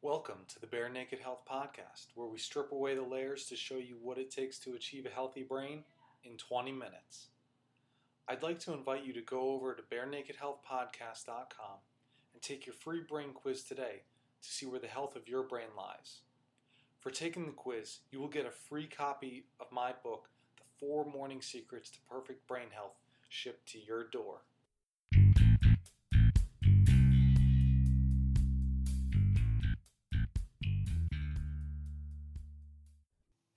Welcome to the Bare Naked Health Podcast, where we strip away the layers to show you what it takes to achieve a healthy brain in 20 minutes. I'd like to invite you to go over to barenakedhealthpodcast.com and take your free brain quiz today to see where the health of your brain lies. For taking the quiz, you will get a free copy of my book, The Four Morning Secrets to Perfect Brain Health, shipped to your door.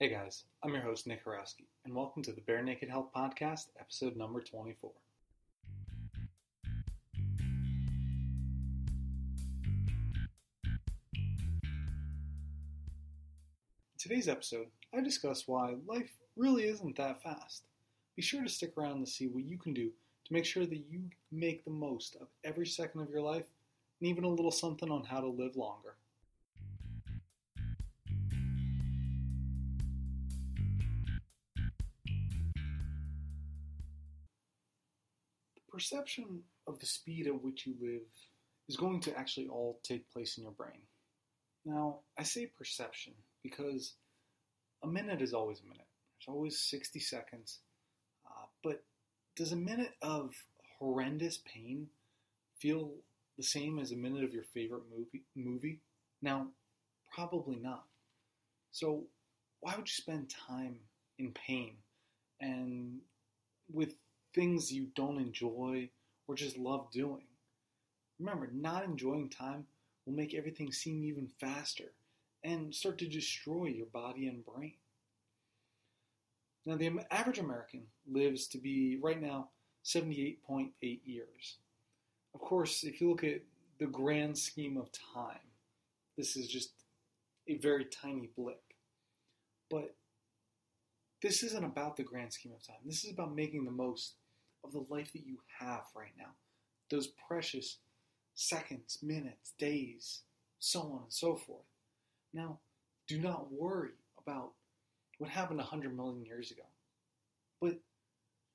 Hey guys, I'm your host Nick Horowski, and welcome to the Bare Naked Health Podcast, episode number 24. In today's episode, I discuss why life really isn't that fast. Be sure to stick around to see what you can do to make sure that you make the most of every second of your life and even a little something on how to live longer. Perception of the speed at which you live is going to actually all take place in your brain. Now, I say perception because a minute is always a minute. There's always 60 seconds. Uh, but does a minute of horrendous pain feel the same as a minute of your favorite movie? movie? Now, probably not. So, why would you spend time in pain and with things you don't enjoy or just love doing? Remember, not enjoying time will make everything seem even faster and start to destroy your body and brain. Now, the average American lives to be right now 78.8 years. Of course, if you look at the grand scheme of time, this is just a very tiny blip. But this isn't about the grand scheme of time. This is about making the most of the life that you have right now. Those precious seconds, minutes, days, so on and so forth. Now, do not worry about what happened 100 million years ago. But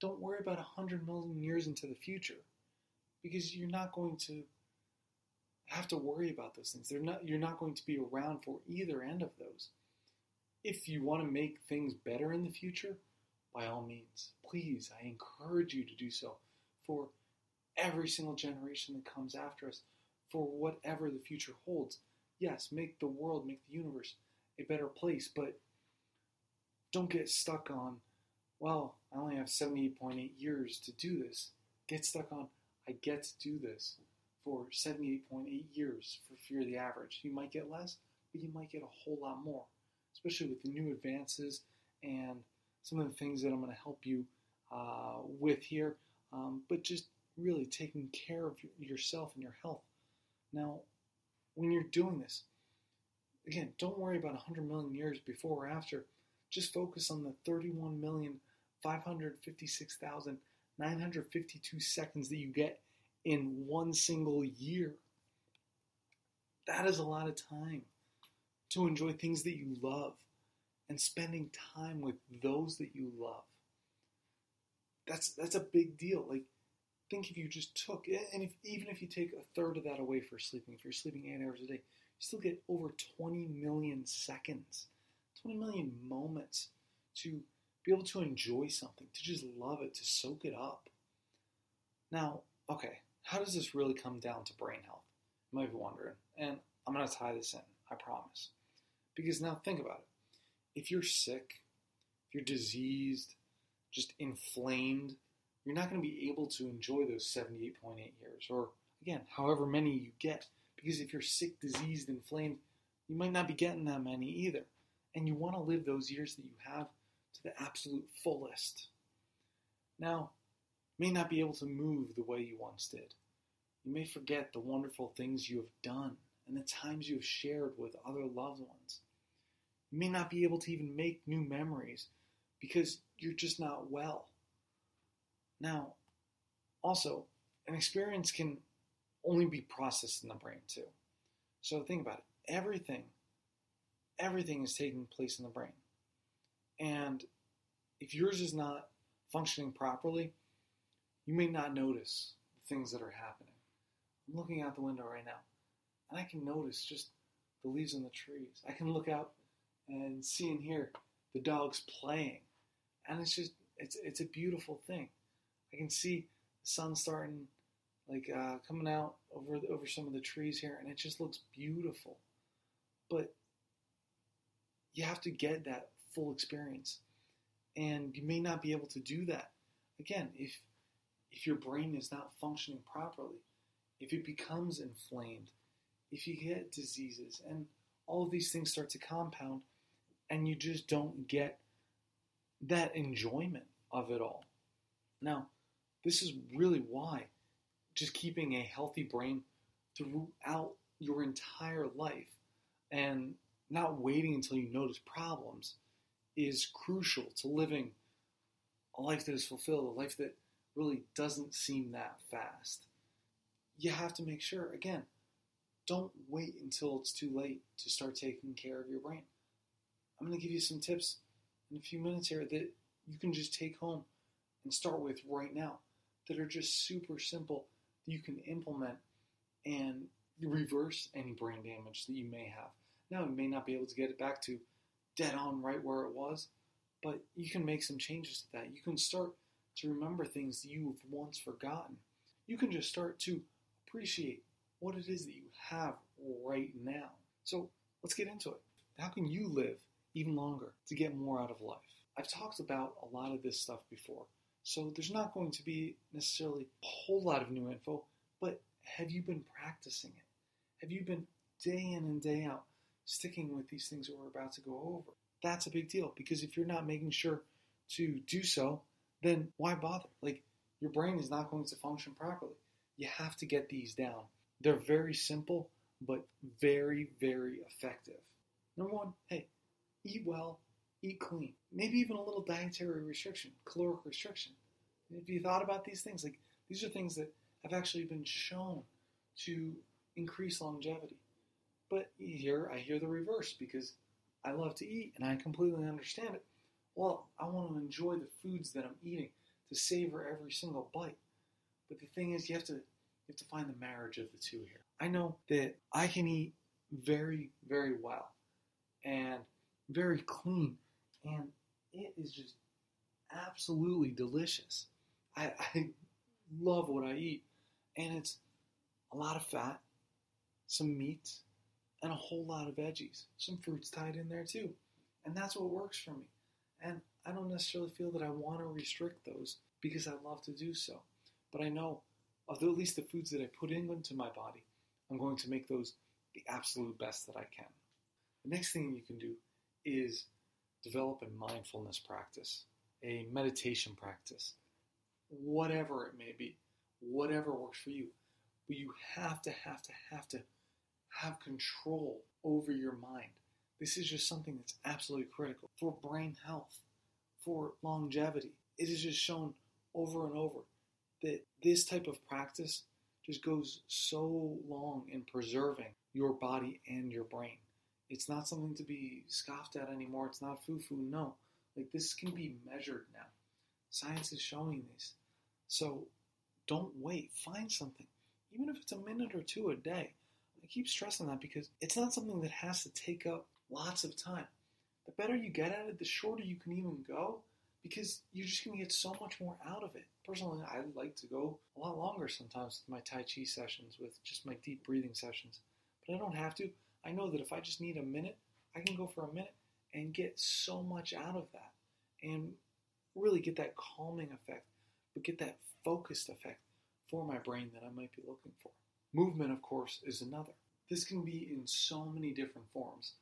don't worry about 100 million years into the future because you're not going to have to worry about those things. They're not you're not going to be around for either end of those. If you want to make things better in the future, by all means, please, I encourage you to do so for every single generation that comes after us, for whatever the future holds. Yes, make the world, make the universe a better place, but don't get stuck on, well, I only have 78.8 years to do this. Get stuck on, I get to do this for 78.8 years for fear of the average. You might get less, but you might get a whole lot more, especially with the new advances and some of the things that I'm going to help you uh, with here. Um, but just really taking care of yourself and your health. Now, when you're doing this, again, don't worry about 100 million years before or after. Just focus on the 31,556,952 seconds that you get in one single year. That is a lot of time to enjoy things that you love and spending time with those that you love. That's that's a big deal. Like think if you just took and if even if you take a third of that away for sleeping, if you're sleeping 8 hours a day, you still get over 20 million seconds, 20 million moments to be able to enjoy something, to just love it, to soak it up. Now, okay, how does this really come down to brain health? You might be wondering, and I'm going to tie this in, I promise. Because now think about it. If you're sick, if you're diseased, just inflamed, you're not going to be able to enjoy those 78.8 years, or again, however many you get. Because if you're sick, diseased, inflamed, you might not be getting that many either. And you want to live those years that you have to the absolute fullest. Now, you may not be able to move the way you once did. You may forget the wonderful things you have done and the times you have shared with other loved ones. You may not be able to even make new memories because you're just not well. Now, also, an experience can only be processed in the brain too. So think about it. Everything, everything is taking place in the brain. And if yours is not functioning properly, you may not notice the things that are happening. I'm looking out the window right now, and I can notice just the leaves on the trees. I can look out and see and hear the dogs playing. And it's just it's it's a beautiful thing. I can see the sun starting like uh, coming out over over some of the trees here, and it just looks beautiful. But you have to get that full experience, and you may not be able to do that. Again, if if your brain is not functioning properly, if it becomes inflamed, if you get diseases, and all of these things start to compound, and you just don't get that enjoyment of it all. Now, this is really why just keeping a healthy brain throughout your entire life and not waiting until you notice problems is crucial to living a life that is fulfilled, a life that really doesn't seem that fast. You have to make sure, again, don't wait until it's too late to start taking care of your brain. I'm going to give you some tips in a few minutes here that you can just take home and start with right now that are just super simple that you can implement and reverse any brain damage that you may have. Now, you may not be able to get it back to dead on right where it was, but you can make some changes to that. You can start to remember things that you've once forgotten. You can just start to appreciate what it is that you have right now. So let's get into it. How can you live even longer to get more out of life? I've talked about a lot of this stuff before, so there's not going to be necessarily a whole lot of new info, but have you been practicing it? Have you been day in and day out sticking with these things that we're about to go over? That's a big deal because if you're not making sure to do so, then why bother? Like, your brain is not going to function properly. You have to get these down. They're very simple, but very, very effective. Number one, hey, eat well, eat clean. Maybe even a little dietary restriction, caloric restriction. Have you thought about these things? Like, these are things that have actually been shown to increase longevity. But here I hear the reverse because I love to eat and I completely understand it. Well, I want to enjoy the foods that I'm eating, to savor every single bite. But the thing is, you have to you have to find the marriage of the two here. I know that I can eat very, very well and very clean, and it is just absolutely delicious. I, I love what I eat, and it's a lot of fat, some meat, and a whole lot of veggies, some fruits tied in there too. And that's what works for me. And I don't necessarily feel that I want to restrict those because I love to do so. But I know of at least the foods that I put into my body, I'm going to make those the absolute best that I can. The next thing you can do is develop a mindfulness practice, a meditation practice, whatever it may be, whatever works for you. But you have to, have to, have to have control over your mind. This is just something that's absolutely critical for brain health, for longevity. It is just shown over and over that this type of practice just goes so long in preserving your body and your brain. It's not something to be scoffed at anymore. It's not foo foo. No. Like this can be measured now. Science is showing this. So don't wait. Find something. Even if it's a minute or two a day. I keep stressing that because it's not something that has to take up lots of time. The better you get at it, the shorter you can even go because you're just going to get so much more out of it. Personally, I like to go a lot longer sometimes with my Tai Chi sessions, with just my deep breathing sessions. But I don't have to. I know that if I just need a minute, I can go for a minute and get so much out of that and really get that calming effect, but get that focused effect for my brain that I might be looking for. Movement, of course, is another. This can be in so many different forms.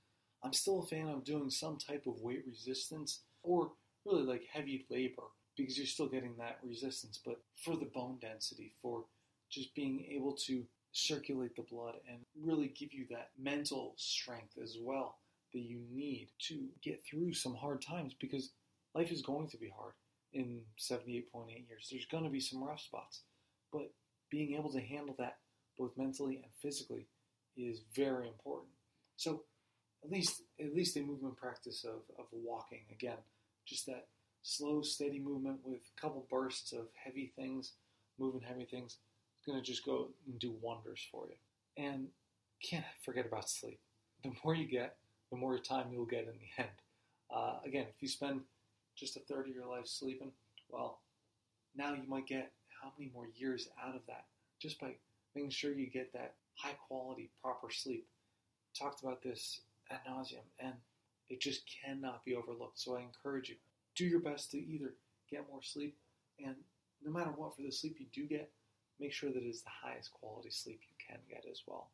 I'm still a fan of doing some type of weight resistance or really like heavy labor because you're still getting that resistance, but for the bone density, for just being able to circulate the blood and really give you that mental strength as well that you need to get through some hard times because life is going to be hard in 78.8 years. There's going to be some rough spots, but being able to handle that both mentally and physically is very important. So at least at least a movement practice of, of walking again, just that slow, steady movement with a couple bursts of heavy things, moving heavy things, going to just go and do wonders for you. And can't forget about sleep. the more you get, the more time you'll get in the end. Uh, again, if you spend just a third of your life sleeping, well, now you might get how many more years out of that just by making sure you get that high quality, proper sleep. Talked about this ad nauseum, and it just cannot be overlooked. So I encourage you, do your best to either get more sleep, and no matter what, for the sleep you do get, make sure that it is the highest quality sleep you can get as well.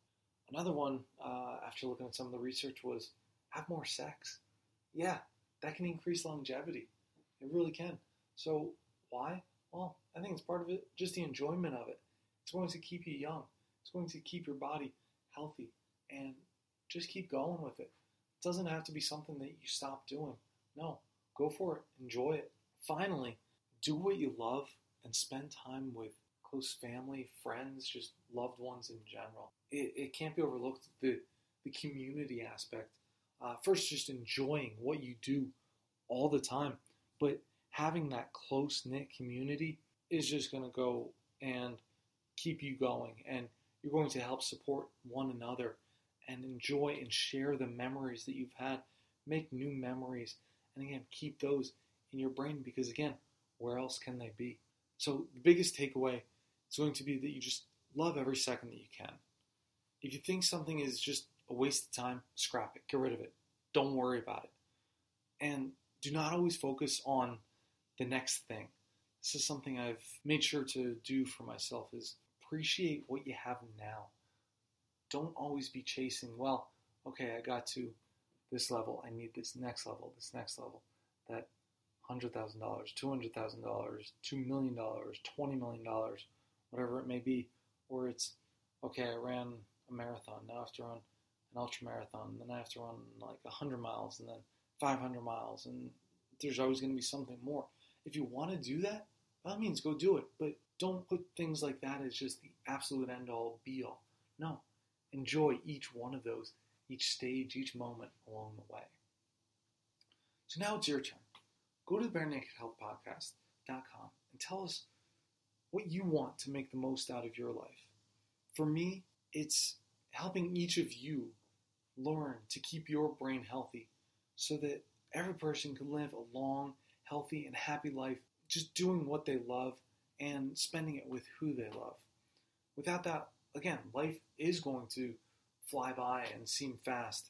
Another one, uh, after looking at some of the research, was have more sex. Yeah, that can increase longevity. It really can. So, why? Well, I think it's part of it, just the enjoyment of it. It's going to keep you young, it's going to keep your body healthy, and just keep going with it. It doesn't have to be something that you stop doing. No, go for it, enjoy it. Finally, do what you love and spend time with close family, friends, just loved ones in general. It, it can't be overlooked the, the community aspect. Uh, first, just enjoying what you do all the time, but having that close knit community is just going to go and keep you going, and you're going to help support one another and enjoy and share the memories that you've had. Make new memories, and again, keep those in your brain because, again, where else can they be? So, the biggest takeaway is going to be that you just love every second that you can. If you think something is just a waste of time, scrap it, get rid of it. Don't worry about it. And do not always focus on the next thing. This is something I've made sure to do for myself is appreciate what you have now. Don't always be chasing, well, okay, I got to this level, I need this next level, this next level. That $100,000, $200,000, $2 million, $20 million, whatever it may be. Or it's, okay, I ran a marathon, now I have to run an ultra marathon, then I have to run like 100 miles, and then 500 miles, and there's always going to be something more. If you want to do that, all means, go do it. But don't put things like that as just the absolute end all be all. No. Enjoy each one of those, each stage, each moment along the way. So now it's your turn. Go to the and tell us what you want to make the most out of your life. For me, it's helping each of you learn to keep your brain healthy so that every person can live a long, healthy, and happy life just doing what they love and spending it with who they love. Without that, again, life is going to fly by and seem fast,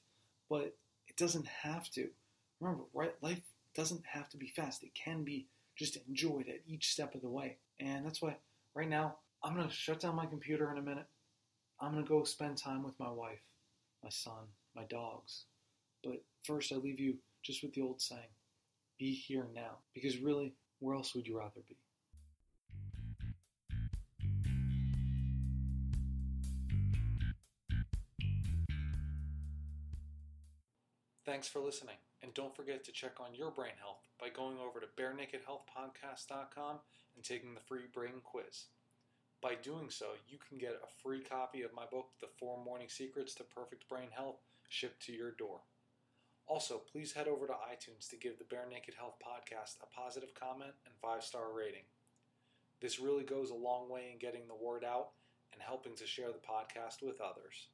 but it doesn't have to. Remember, right? Life doesn't have to be fast. It can be just enjoyed at each step of the way. And that's why right now I'm going to shut down my computer in a minute. I'm going to go spend time with my wife, my son, my dogs. But first, I leave you just with the old saying be here now. Because really, where else would you rather be? Thanks for listening, and don't forget to check on your brain health by going over to barenakedhealthpodcast.com and taking the free brain quiz. By doing so, you can get a free copy of my book, The Four Morning Secrets to Perfect Brain Health, shipped to your door. Also, please head over to iTunes to give the Bare Naked Health podcast a positive comment and five star rating. This really goes a long way in getting the word out and helping to share the podcast with others.